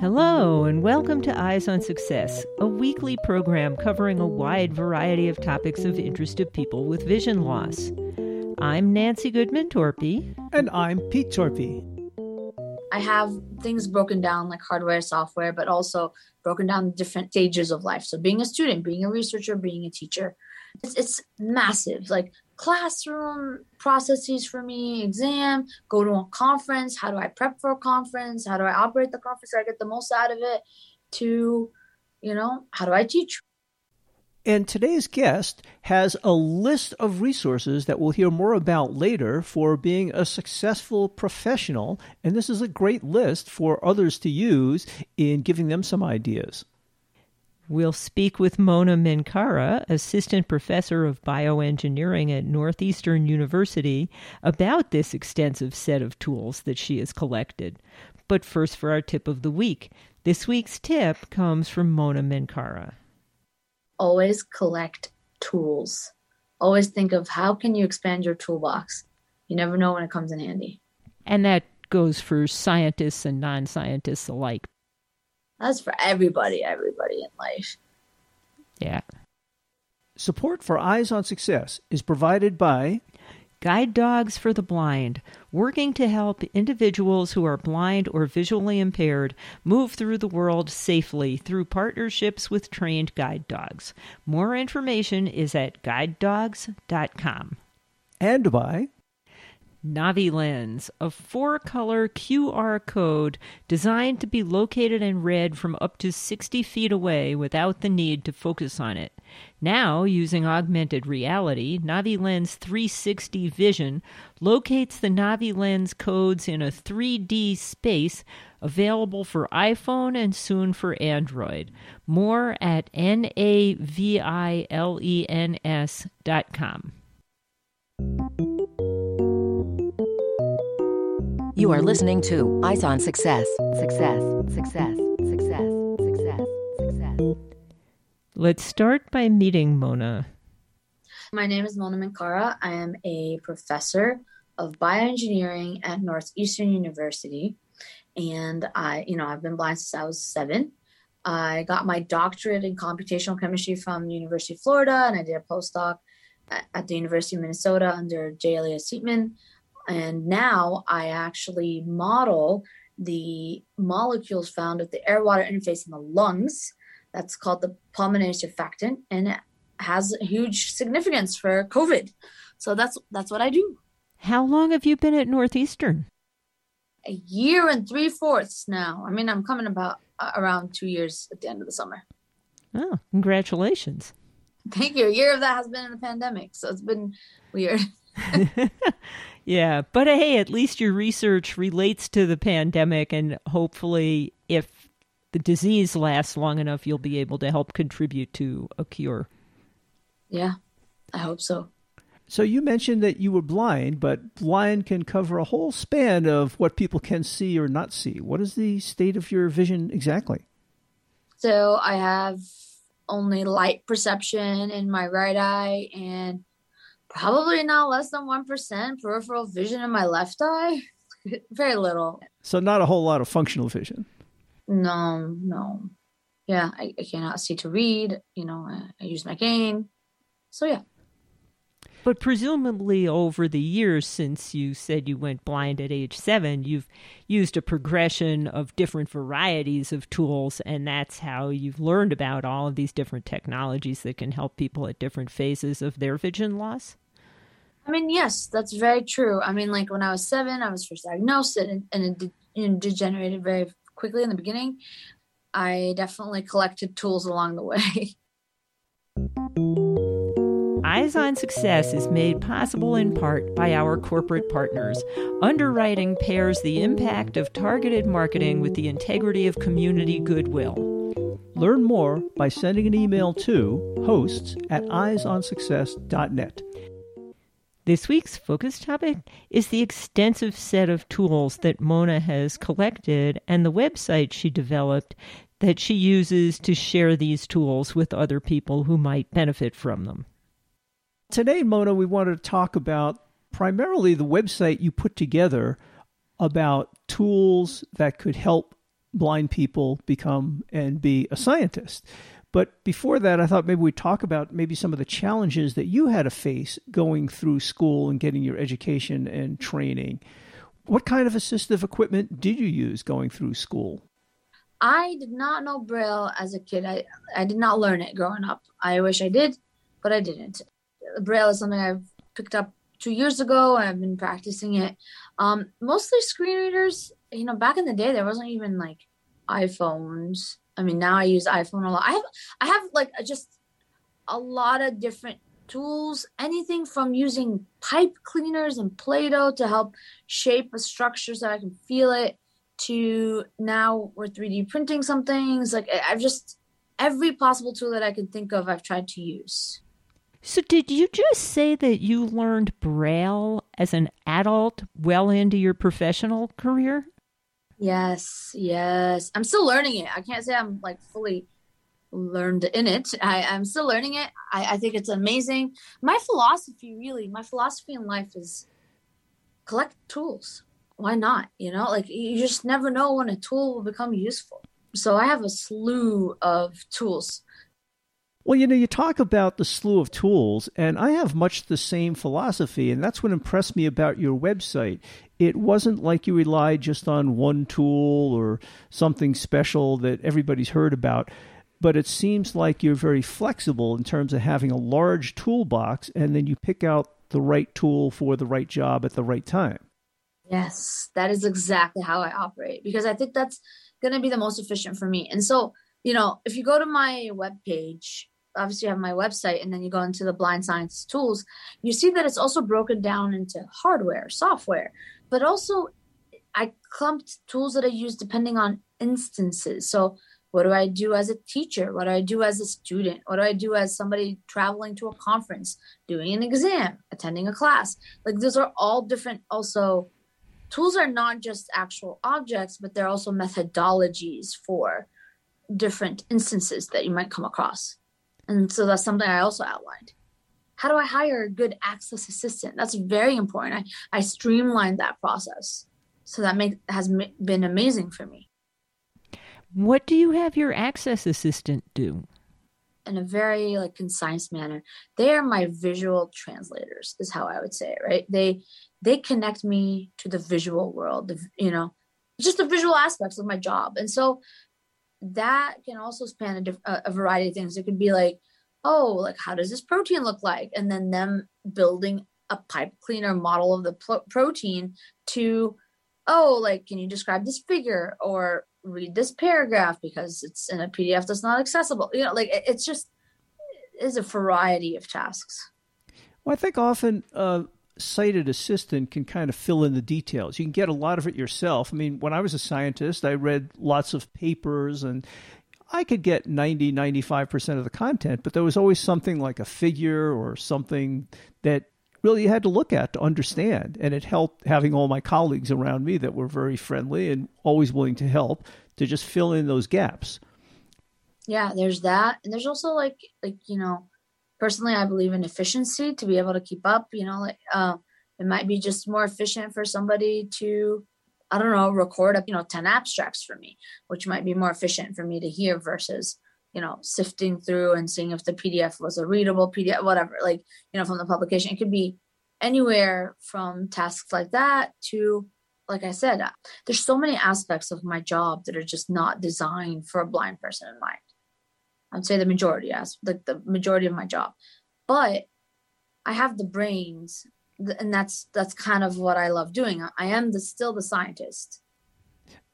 Hello, and welcome to Eyes on Success, a weekly program covering a wide variety of topics of interest to people with vision loss. I'm Nancy Goodman Torpy. And I'm Pete Torpy. I have things broken down like hardware, software, but also broken down different stages of life. So being a student, being a researcher, being a teacher. It's, it's massive. Like classroom processes for me, exam, go to a conference, how do I prep for a conference, how do I operate the conference so I get the most out of it, to, you know, how do I teach? And today's guest has a list of resources that we'll hear more about later for being a successful professional. And this is a great list for others to use in giving them some ideas. We'll speak with Mona Minkara, Assistant Professor of Bioengineering at Northeastern University, about this extensive set of tools that she has collected. But first, for our tip of the week. This week's tip comes from Mona Minkara. Always collect tools. Always think of how can you expand your toolbox. You never know when it comes in handy. And that goes for scientists and non scientists alike. That's for everybody, everybody in life. Yeah. Support for Eyes on Success is provided by Guide Dogs for the Blind, working to help individuals who are blind or visually impaired move through the world safely through partnerships with trained guide dogs. More information is at guidedogs.com. And by NaviLens, a four color QR code designed to be located and read from up to 60 feet away without the need to focus on it. Now, using augmented reality, NaviLens 360 Vision locates the NaviLens codes in a 3D space available for iPhone and soon for Android. More at navilens.com. You are listening to Eyes on Success. Success, success, success, success, success. Let's start by meeting Mona. My name is Mona Minkara. I am a professor of bioengineering at Northeastern University. And I, you know, I've been blind since I was seven. I got my doctorate in computational chemistry from the University of Florida, and I did a postdoc at, at the University of Minnesota under J. Eliot Siepmann. And now I actually model the molecules found at the air water interface in the lungs. That's called the pulmonary surfactant, and it has huge significance for COVID. So that's that's what I do. How long have you been at Northeastern? A year and three fourths now. I mean, I'm coming about uh, around two years at the end of the summer. Oh, congratulations! Thank you. A year of that has been in the pandemic, so it's been weird. Yeah, but uh, hey, at least your research relates to the pandemic, and hopefully, if the disease lasts long enough, you'll be able to help contribute to a cure. Yeah, I hope so. So you mentioned that you were blind, but blind can cover a whole span of what people can see or not see. What is the state of your vision exactly? So I have only light perception in my right eye and probably not less than 1% peripheral vision in my left eye. Very little. So, not a whole lot of functional vision. No, no. Yeah, I, I cannot see to read. You know, I, I use my cane. So, yeah. But presumably, over the years since you said you went blind at age seven, you've used a progression of different varieties of tools, and that's how you've learned about all of these different technologies that can help people at different phases of their vision loss. I mean, yes, that's very true. I mean, like when I was seven, I was first diagnosed, and, and it de- degenerated very quickly in the beginning. I definitely collected tools along the way. Eyes on Success is made possible in part by our corporate partners. Underwriting pairs the impact of targeted marketing with the integrity of community goodwill. Learn more by sending an email to hosts at eyesonsuccess.net. This week's focus topic is the extensive set of tools that Mona has collected and the website she developed that she uses to share these tools with other people who might benefit from them. Today, Mona, we wanted to talk about primarily the website you put together about tools that could help blind people become and be a scientist. But before that, I thought maybe we'd talk about maybe some of the challenges that you had to face going through school and getting your education and training. What kind of assistive equipment did you use going through school? I did not know Braille as a kid. I, I did not learn it growing up. I wish I did, but I didn't. Braille is something I've picked up two years ago. I've been practicing it. Um, mostly screen readers. You know, back in the day, there wasn't even like iPhones. I mean, now I use iPhone a lot. I have, I have like just a lot of different tools. Anything from using pipe cleaners and Play-Doh to help shape a structure so I can feel it, to now we're 3D printing some things. Like I've just every possible tool that I can think of, I've tried to use. So, did you just say that you learned Braille as an adult well into your professional career? Yes, yes. I'm still learning it. I can't say I'm like fully learned in it. I, I'm still learning it. I, I think it's amazing. My philosophy, really, my philosophy in life is collect tools. Why not? You know, like you just never know when a tool will become useful. So I have a slew of tools well, you know, you talk about the slew of tools, and I have much the same philosophy, and that's what impressed me about your website. It wasn't like you relied just on one tool or something special that everybody's heard about, but it seems like you're very flexible in terms of having a large toolbox, and then you pick out the right tool for the right job at the right time. Yes, that is exactly how I operate because I think that's going to be the most efficient for me. And so, you know, if you go to my webpage, obviously you have my website and then you go into the blind science tools you see that it's also broken down into hardware software but also i clumped tools that i use depending on instances. So what do i do as a teacher? What do i do as a student? What do i do as somebody traveling to a conference doing an exam attending a class? Like those are all different also tools are not just actual objects but they're also methodologies for different instances that you might come across and so that's something I also outlined. How do I hire a good access assistant? That's very important. I, I streamlined that process. So that make, has been amazing for me. What do you have your access assistant do? In a very like concise manner, they are my visual translators. Is how I would say it. Right? They they connect me to the visual world. The, you know, just the visual aspects of my job. And so that can also span a, a variety of things. It could be like, oh, like how does this protein look like? And then them building a pipe cleaner model of the pl- protein to, oh, like can you describe this figure or read this paragraph because it's in a PDF that's not accessible. You know, like it, it's just is a variety of tasks. Well, I think often uh, sighted assistant can kind of fill in the details. You can get a lot of it yourself. I mean, when I was a scientist, I read lots of papers and I could get 90, 95% of the content, but there was always something like a figure or something that really you had to look at to understand. And it helped having all my colleagues around me that were very friendly and always willing to help to just fill in those gaps. Yeah, there's that. And there's also like, like, you know, personally i believe in efficiency to be able to keep up you know like uh, it might be just more efficient for somebody to i don't know record up you know 10 abstracts for me which might be more efficient for me to hear versus you know sifting through and seeing if the pdf was a readable pdf whatever like you know from the publication. It could be anywhere from tasks like that to like i said uh, there's so many aspects of my job that are just not designed for a blind person in mind I'd say the majority, yes, like the majority of my job. But I have the brains, and that's that's kind of what I love doing. I am the still the scientist.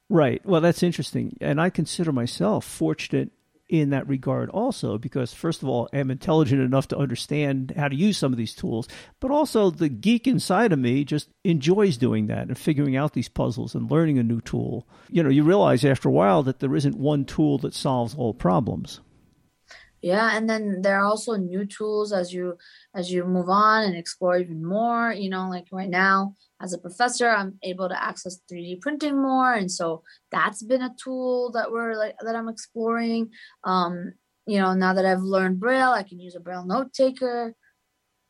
Right. Well, that's interesting, and I consider myself fortunate in that regard also because first of all i'm intelligent enough to understand how to use some of these tools but also the geek inside of me just enjoys doing that and figuring out these puzzles and learning a new tool you know you realize after a while that there isn't one tool that solves all problems yeah and then there are also new tools as you as you move on and explore even more you know like right now as a professor i'm able to access 3d printing more and so that's been a tool that we're like that i'm exploring. Um you know now that i've learned braille i can use a braille note taker.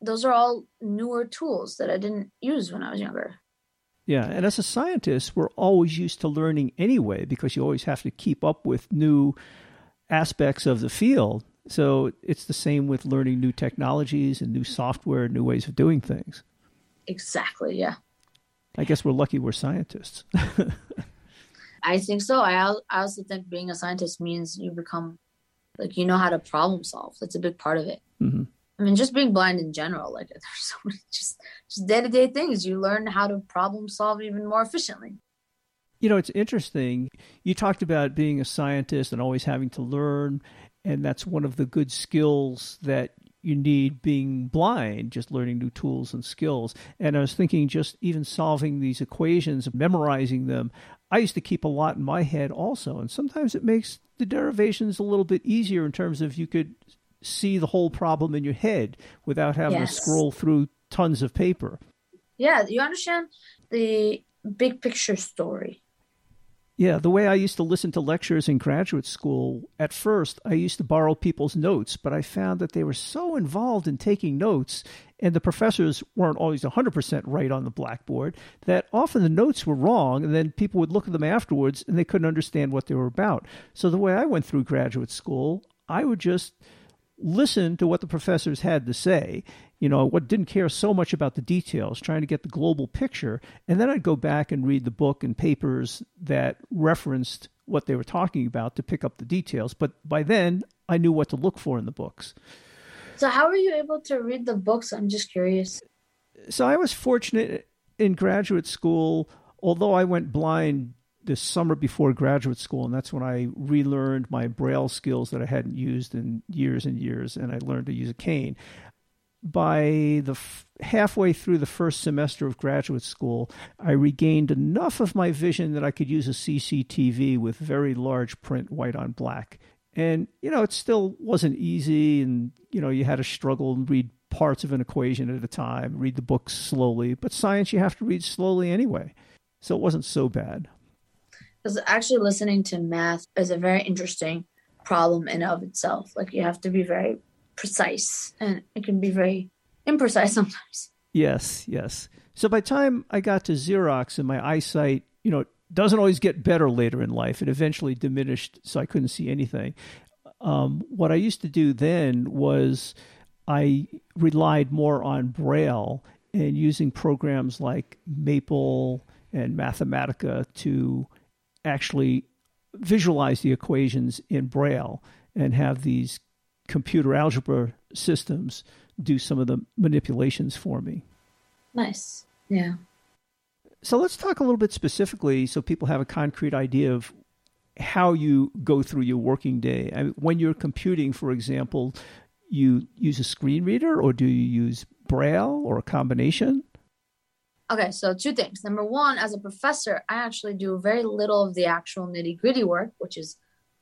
Those are all newer tools that i didn't use when i was younger. Yeah, and as a scientist, we're always used to learning anyway because you always have to keep up with new aspects of the field. So it's the same with learning new technologies and new software, new ways of doing things. Exactly, yeah. I guess we're lucky we're scientists. I think so. I, I also think being a scientist means you become like you know how to problem solve. That's a big part of it. Mm-hmm. I mean, just being blind in general, like there's so many just just day to day things. You learn how to problem solve even more efficiently. You know, it's interesting. You talked about being a scientist and always having to learn, and that's one of the good skills that you need being blind, just learning new tools and skills. And I was thinking, just even solving these equations, memorizing them, I used to keep a lot in my head also. And sometimes it makes the derivations a little bit easier in terms of you could see the whole problem in your head without having yes. to scroll through tons of paper. Yeah, you understand the big picture story. Yeah, the way I used to listen to lectures in graduate school, at first I used to borrow people's notes, but I found that they were so involved in taking notes and the professors weren't always 100% right on the blackboard that often the notes were wrong and then people would look at them afterwards and they couldn't understand what they were about. So the way I went through graduate school, I would just listen to what the professors had to say, you know, what didn't care so much about the details, trying to get the global picture. And then I'd go back and read the book and papers that referenced what they were talking about to pick up the details. But by then, I knew what to look for in the books. So, how were you able to read the books? I'm just curious. So, I was fortunate in graduate school, although I went blind the summer before graduate school, and that's when I relearned my braille skills that I hadn't used in years and years, and I learned to use a cane. By the f- halfway through the first semester of graduate school, I regained enough of my vision that I could use a CCTV with very large print, white on black. And you know, it still wasn't easy, and you know, you had to struggle and read parts of an equation at a time, read the books slowly. But science, you have to read slowly anyway, so it wasn't so bad because actually listening to math is a very interesting problem in of itself. Like you have to be very precise, and it can be very imprecise sometimes. Yes, yes. So by time I got to Xerox and my eyesight, you know, doesn't always get better later in life. It eventually diminished, so I couldn't see anything. Um, what I used to do then was I relied more on Braille and using programs like Maple and Mathematica to actually visualize the equations in Braille and have these computer algebra systems do some of the manipulations for me. Nice. Yeah. So let's talk a little bit specifically so people have a concrete idea of how you go through your working day. I mean, when you're computing, for example, you use a screen reader or do you use Braille or a combination? Okay, so two things. Number one, as a professor, I actually do very little of the actual nitty gritty work, which is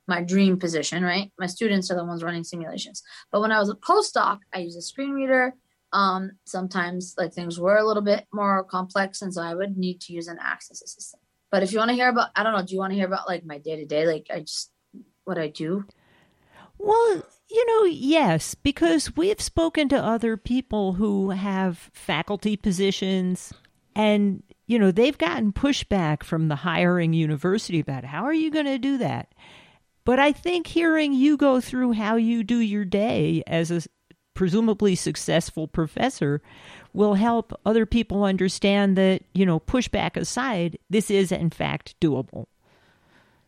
my dream position, right? My students are the ones running simulations. But when I was a postdoc, I use a screen reader. Um, sometimes like things were a little bit more complex, and so I would need to use an access assistant. But if you want to hear about, I don't know, do you want to hear about like my day to day, like I just what I do? Well, you know, yes, because we've spoken to other people who have faculty positions and, you know, they've gotten pushback from the hiring university about how are you going to do that? But I think hearing you go through how you do your day as a presumably successful professor will help other people understand that, you know, pushback aside, this is in fact doable.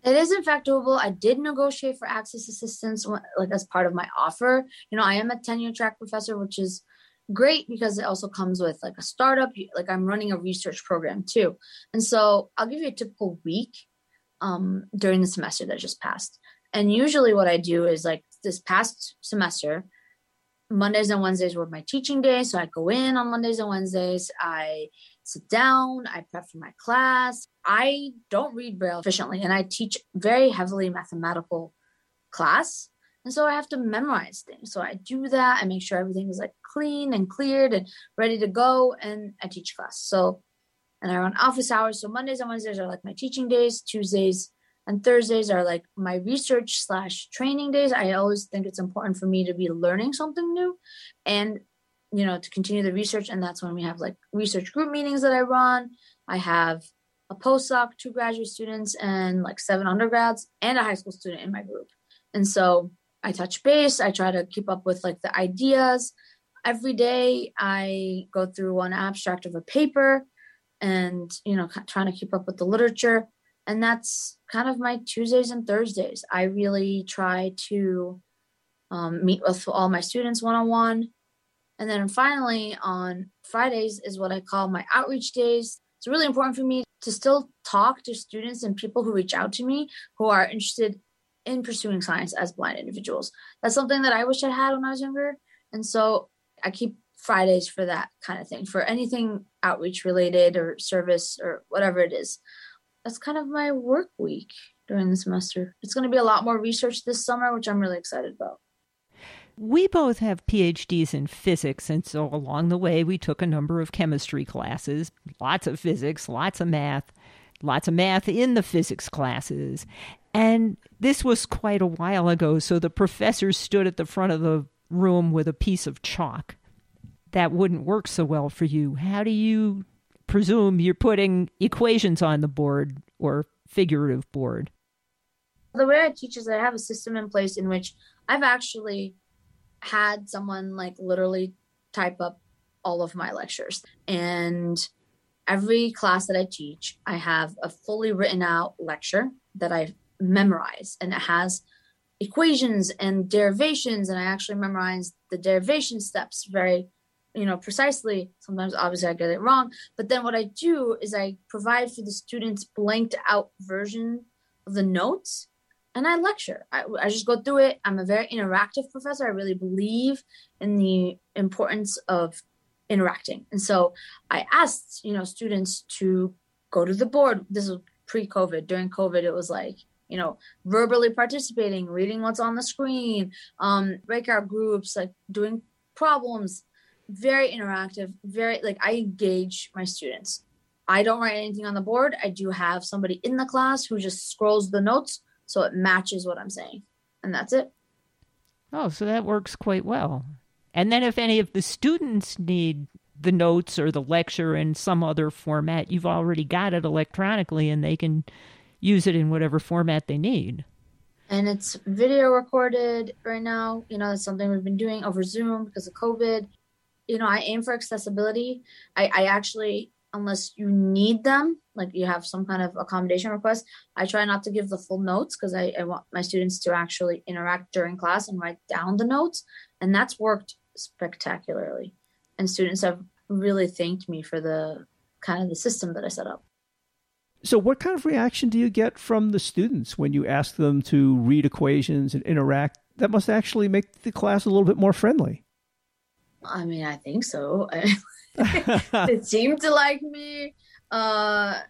It is in fact doable. I did negotiate for access assistance like as part of my offer. You know, I am a tenure track professor, which is great because it also comes with like a startup like i'm running a research program too and so i'll give you a typical week um, during the semester that just passed and usually what i do is like this past semester mondays and wednesdays were my teaching days so i go in on mondays and wednesdays i sit down i prep for my class i don't read braille efficiently and i teach very heavily mathematical class and so I have to memorize things. So I do that. I make sure everything is like clean and cleared and ready to go. And I teach class. So, and I run office hours. So Mondays and Wednesdays are like my teaching days. Tuesdays and Thursdays are like my research slash training days. I always think it's important for me to be learning something new. And you know, to continue the research. And that's when we have like research group meetings that I run. I have a postdoc, two graduate students, and like seven undergrads, and a high school student in my group. And so I touch base. I try to keep up with like the ideas. Every day I go through one abstract of a paper and, you know, trying to keep up with the literature. And that's kind of my Tuesdays and Thursdays. I really try to um, meet with all my students one on one. And then finally, on Fridays is what I call my outreach days. It's really important for me to still talk to students and people who reach out to me who are interested in pursuing science as blind individuals. That's something that I wish I had when I was younger. And so I keep Fridays for that kind of thing, for anything outreach related or service or whatever it is. That's kind of my work week during the semester. It's going to be a lot more research this summer, which I'm really excited about. We both have PhDs in physics, and so along the way, we took a number of chemistry classes, lots of physics, lots of math, lots of math in the physics classes. And this was quite a while ago, so the professor stood at the front of the room with a piece of chalk. That wouldn't work so well for you. How do you presume you're putting equations on the board or figurative board? The way I teach is I have a system in place in which I've actually had someone like literally type up all of my lectures. And every class that I teach, I have a fully written out lecture that I memorize and it has equations and derivations and I actually memorize the derivation steps very you know precisely sometimes obviously i get it wrong but then what i do is i provide for the students blanked out version of the notes and I lecture. I, I just go through it. I'm a very interactive professor. I really believe in the importance of interacting. And so I asked, you know, students to go to the board. This was pre-COVID. During COVID, it was like, you know, verbally participating, reading what's on the screen, um, breakout groups, like doing problems. Very interactive, very like I engage my students. I don't write anything on the board. I do have somebody in the class who just scrolls the notes so it matches what I'm saying. And that's it. Oh, so that works quite well. And then if any of the students need the notes or the lecture in some other format, you've already got it electronically and they can use it in whatever format they need. And it's video recorded right now. You know, that's something we've been doing over Zoom because of COVID. You know, I aim for accessibility. I, I actually unless you need them, like you have some kind of accommodation request. I try not to give the full notes because I, I, want my students to actually interact during class and write down the notes. And that's worked spectacularly. And students have really thanked me for the kind of the system that I set up. So, what kind of reaction do you get from the students when you ask them to read equations and interact? That must actually make the class a little bit more friendly. I mean, I think so. they seemed to like me. Uh,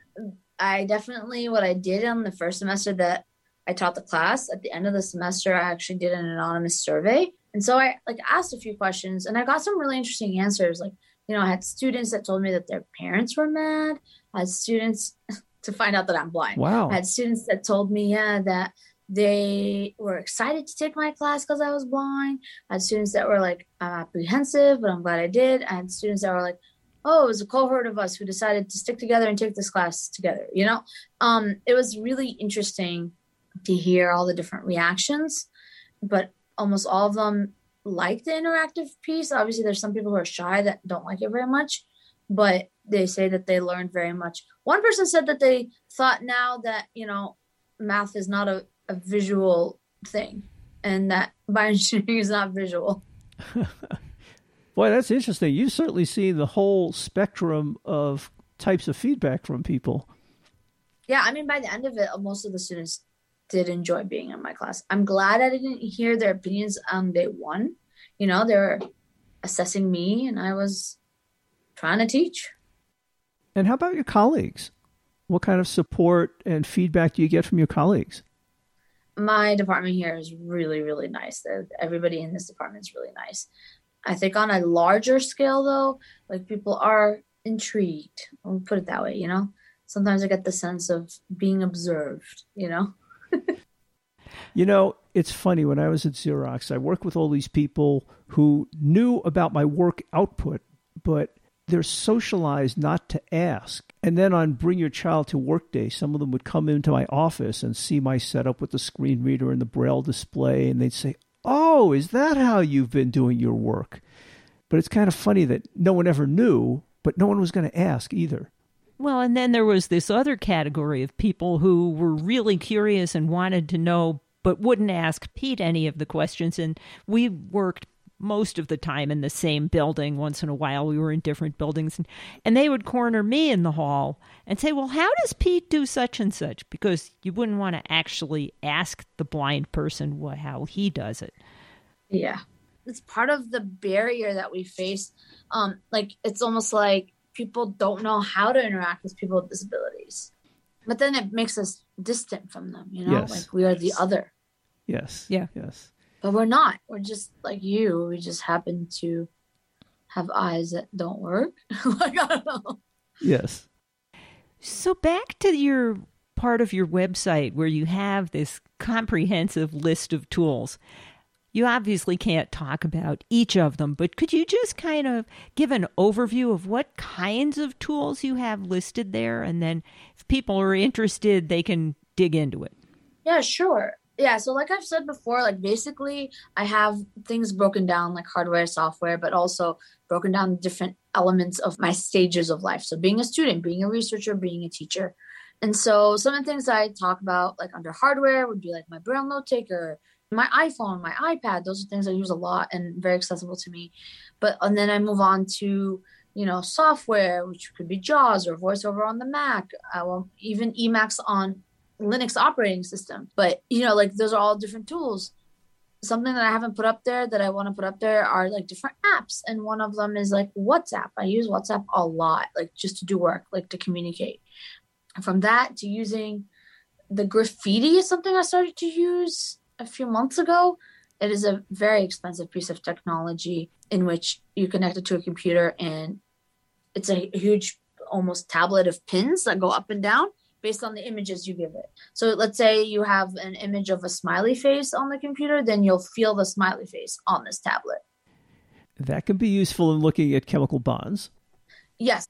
I definitely what I did on the first semester that I taught the class at the end of the semester. I actually did an anonymous survey, and so I like asked a few questions, and I got some really interesting answers. Like, you know, I had students that told me that their parents were mad. I had students to find out that I'm blind. Wow. I had students that told me, yeah, that they were excited to take my class because I was blind. I had students that were like, I'm apprehensive, but I'm glad I did. I had students that were like, oh, it was a cohort of us who decided to stick together and take this class together. You know, um, it was really interesting to hear all the different reactions, but almost all of them like the interactive piece. Obviously, there's some people who are shy that don't like it very much, but they say that they learned very much. One person said that they thought now that, you know, math is not a a visual thing and that bioengineering is not visual. Boy, that's interesting. You certainly see the whole spectrum of types of feedback from people. Yeah, I mean, by the end of it, most of the students did enjoy being in my class. I'm glad I didn't hear their opinions on day one. You know, they were assessing me, and I was trying to teach. And how about your colleagues? What kind of support and feedback do you get from your colleagues? My department here is really really nice. Everybody in this department is really nice. I think on a larger scale though like people are intrigued. I'll put it that way you know? Sometimes i get the sense of being observed you know? You know, it's funny. When I was at Xerox, I worked with all these people who knew about my work output, but they're socialized not to ask. And then on Bring Your Child to Work Day, some of them would come into my office and see my setup with the screen reader and the braille display, and they'd say, Oh, is that how you've been doing your work? But it's kind of funny that no one ever knew, but no one was going to ask either. Well, and then there was this other category of people who were really curious and wanted to know, but wouldn't ask Pete any of the questions. And we worked most of the time in the same building. Once in a while, we were in different buildings. And, and they would corner me in the hall and say, Well, how does Pete do such and such? Because you wouldn't want to actually ask the blind person what, how he does it. Yeah. It's part of the barrier that we face. Um, like, it's almost like people don't know how to interact with people with disabilities. But then it makes us distant from them, you know? Yes. Like, we are the other. Yes. Yeah. Yes. But we're not. We're just like you. We just happen to have eyes that don't work. like I don't know. Yes. So back to your part of your website where you have this comprehensive list of tools. You obviously can't talk about each of them, but could you just kind of give an overview of what kinds of tools you have listed there? And then if people are interested, they can dig into it. Yeah, sure. Yeah, so like I've said before, like basically I have things broken down like hardware, software, but also broken down different elements of my stages of life. So being a student, being a researcher, being a teacher. And so some of the things I talk about like under hardware would be like my braille note taker, my iPhone, my iPad. Those are things I use a lot and very accessible to me. But and then I move on to you know software, which could be JAWS or VoiceOver on the Mac, uh, well, even Emacs on Linux operating system. But you know, like those are all different tools. Something that I haven't put up there that I want to put up there are like different apps, and one of them is like WhatsApp. I use WhatsApp a lot, like just to do work, like to communicate. From that to using the Graphiti is something I started to use a few months ago. It is a very expensive piece of technology in which you connect it to a computer and it's a huge almost tablet of pins that go up and down based on the images you give it. So let's say you have an image of a smiley face on the computer, then you'll feel the smiley face on this tablet. That can be useful in looking at chemical bonds. Yes,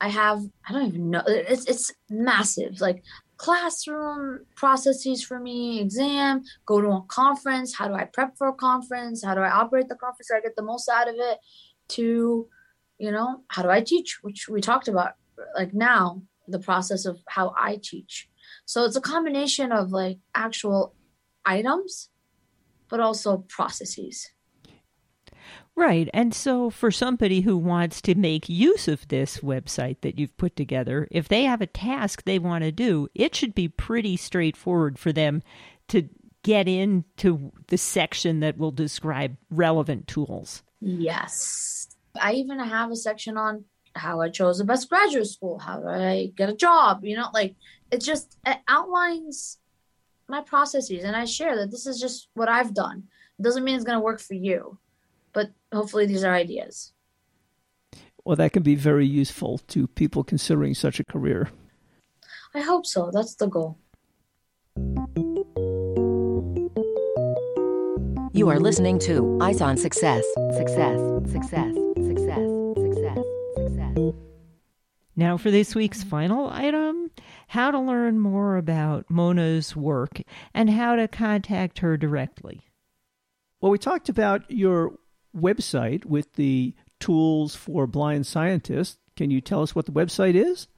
I have I don't even know it's it's massive. Like classroom processes for me, exam, go to a conference, how do I prep for a conference? How do I operate the conference so I get the most out of it? To, you know, how do I teach, which we talked about like now, the process of how I teach. So it's a combination of like actual items, but also processes. Right. And so, for somebody who wants to make use of this website that you've put together, if they have a task they want to do, it should be pretty straightforward for them to get into the section that will describe relevant tools. Yes. I even have a section on how I chose the best graduate school, how do I get a job, you know, like it just it outlines my processes and I share that this is just what I've done. It doesn't mean it's going to work for you, but hopefully these are ideas. Well, that can be very useful to people considering such a career. I hope so. That's the goal. You are listening to Eyes on success, success, success. Now, for this week's final item how to learn more about Mona's work and how to contact her directly. Well, we talked about your website with the tools for blind scientists. Can you tell us what the website is?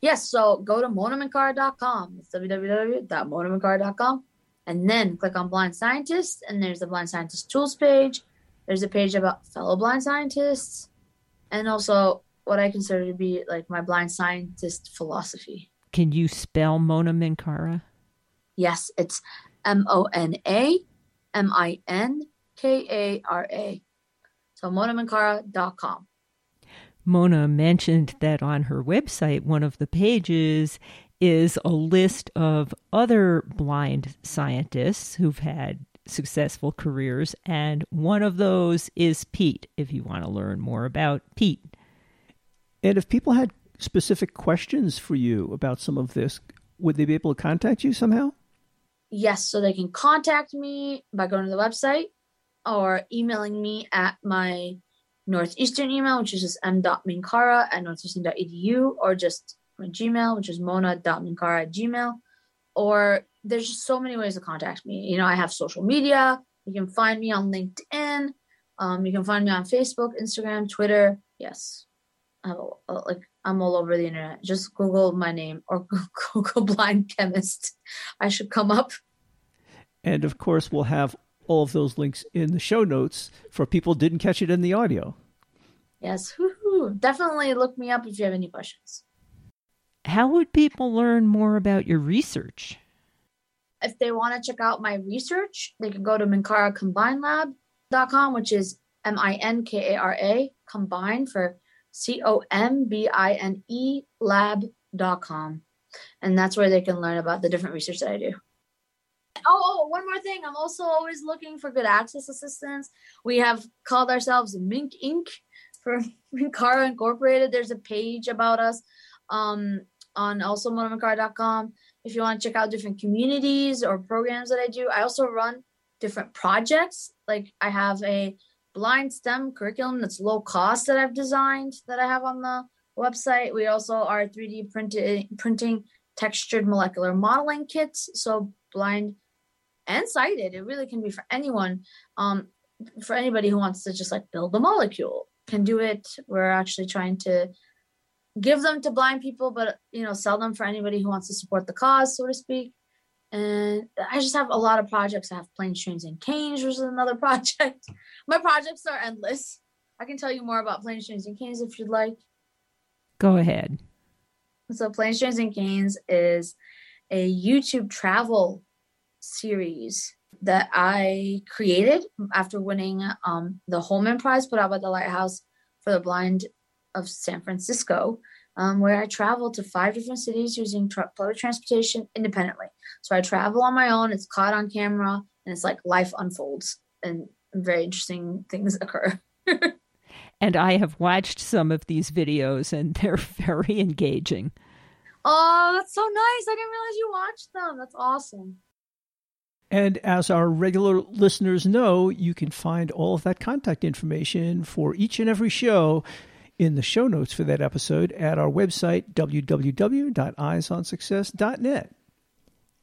Yes, so go to monaminkara.com. It's www.monaminkara.com. And then click on Blind Scientists, and there's the Blind Scientist Tools page. There's a page about fellow blind scientists, and also what I consider to be like my blind scientist philosophy. Can you spell Mona Minkara? Yes, it's M O N A M I N K A R A. So monaminkara.com. Mona mentioned that on her website, one of the pages is a list of other blind scientists who've had successful careers, and one of those is Pete, if you want to learn more about Pete. And if people had specific questions for you about some of this, would they be able to contact you somehow? yes, so they can contact me by going to the website or emailing me at my Northeastern email, which is just m.minkara at northeastern.edu, or just my Gmail, which is mona.minkara at gmail. Or there's just so many ways to contact me. You know, I have social media. You can find me on LinkedIn. Um, you can find me on Facebook, Instagram, Twitter. Yes, I like I'm all over the internet. Just Google my name or Google blind chemist. I should come up. And of course, we'll have all of those links in the show notes for people didn't catch it in the audio. Yes, Woo-hoo. definitely look me up if you have any questions. How would people learn more about your research? If they want to check out my research, they can go to minkaracombinelab.com, which is M I N K A R A, combine for C O M B I N E lab.com. And that's where they can learn about the different research that I do. Oh, oh, one more thing. I'm also always looking for good access assistance. We have called ourselves Mink Inc. for Minkara Incorporated. There's a page about us um, on also monaminkara.com. If you want to check out different communities or programs that I do, I also run different projects. Like I have a blind STEM curriculum that's low cost that I've designed that I have on the website. We also are 3D printed, printing textured molecular modeling kits. So blind and sighted, it really can be for anyone. Um, for anybody who wants to just like build a molecule can do it. We're actually trying to give them to blind people, but you know, sell them for anybody who wants to support the cause, so to speak. And I just have a lot of projects. I have planes, trains, and canes, which is another project. My projects are endless. I can tell you more about planes, trains, and canes if you'd like. Go ahead. So, planes, trains, and canes is a YouTube travel series that I created after winning um, the Holman Prize put out by the Lighthouse for the Blind of San Francisco um, where I travel to five different cities using tra- public transportation independently. So I travel on my own, it's caught on camera, and it's like life unfolds and very interesting things occur. and I have watched some of these videos, and they're very engaging. Oh, that's so nice. I didn't realize you watched them. That's awesome. And as our regular listeners know, you can find all of that contact information for each and every show in the show notes for that episode at our website, www.eyesonsuccess.net.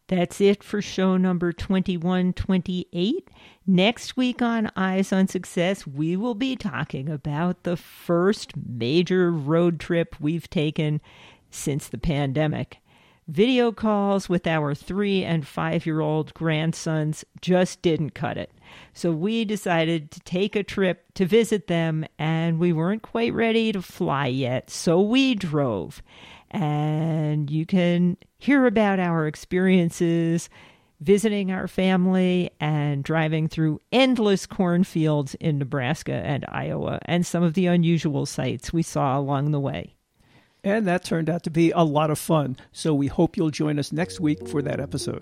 That's it for show number 2128. Next week on Eyes on Success, we will be talking about the first major road trip we've taken since the pandemic. Video calls with our three and five year old grandsons just didn't cut it. So we decided to take a trip to visit them, and we weren't quite ready to fly yet. So we drove. And you can hear about our experiences visiting our family and driving through endless cornfields in Nebraska and Iowa and some of the unusual sights we saw along the way. And that turned out to be a lot of fun. So we hope you'll join us next week for that episode.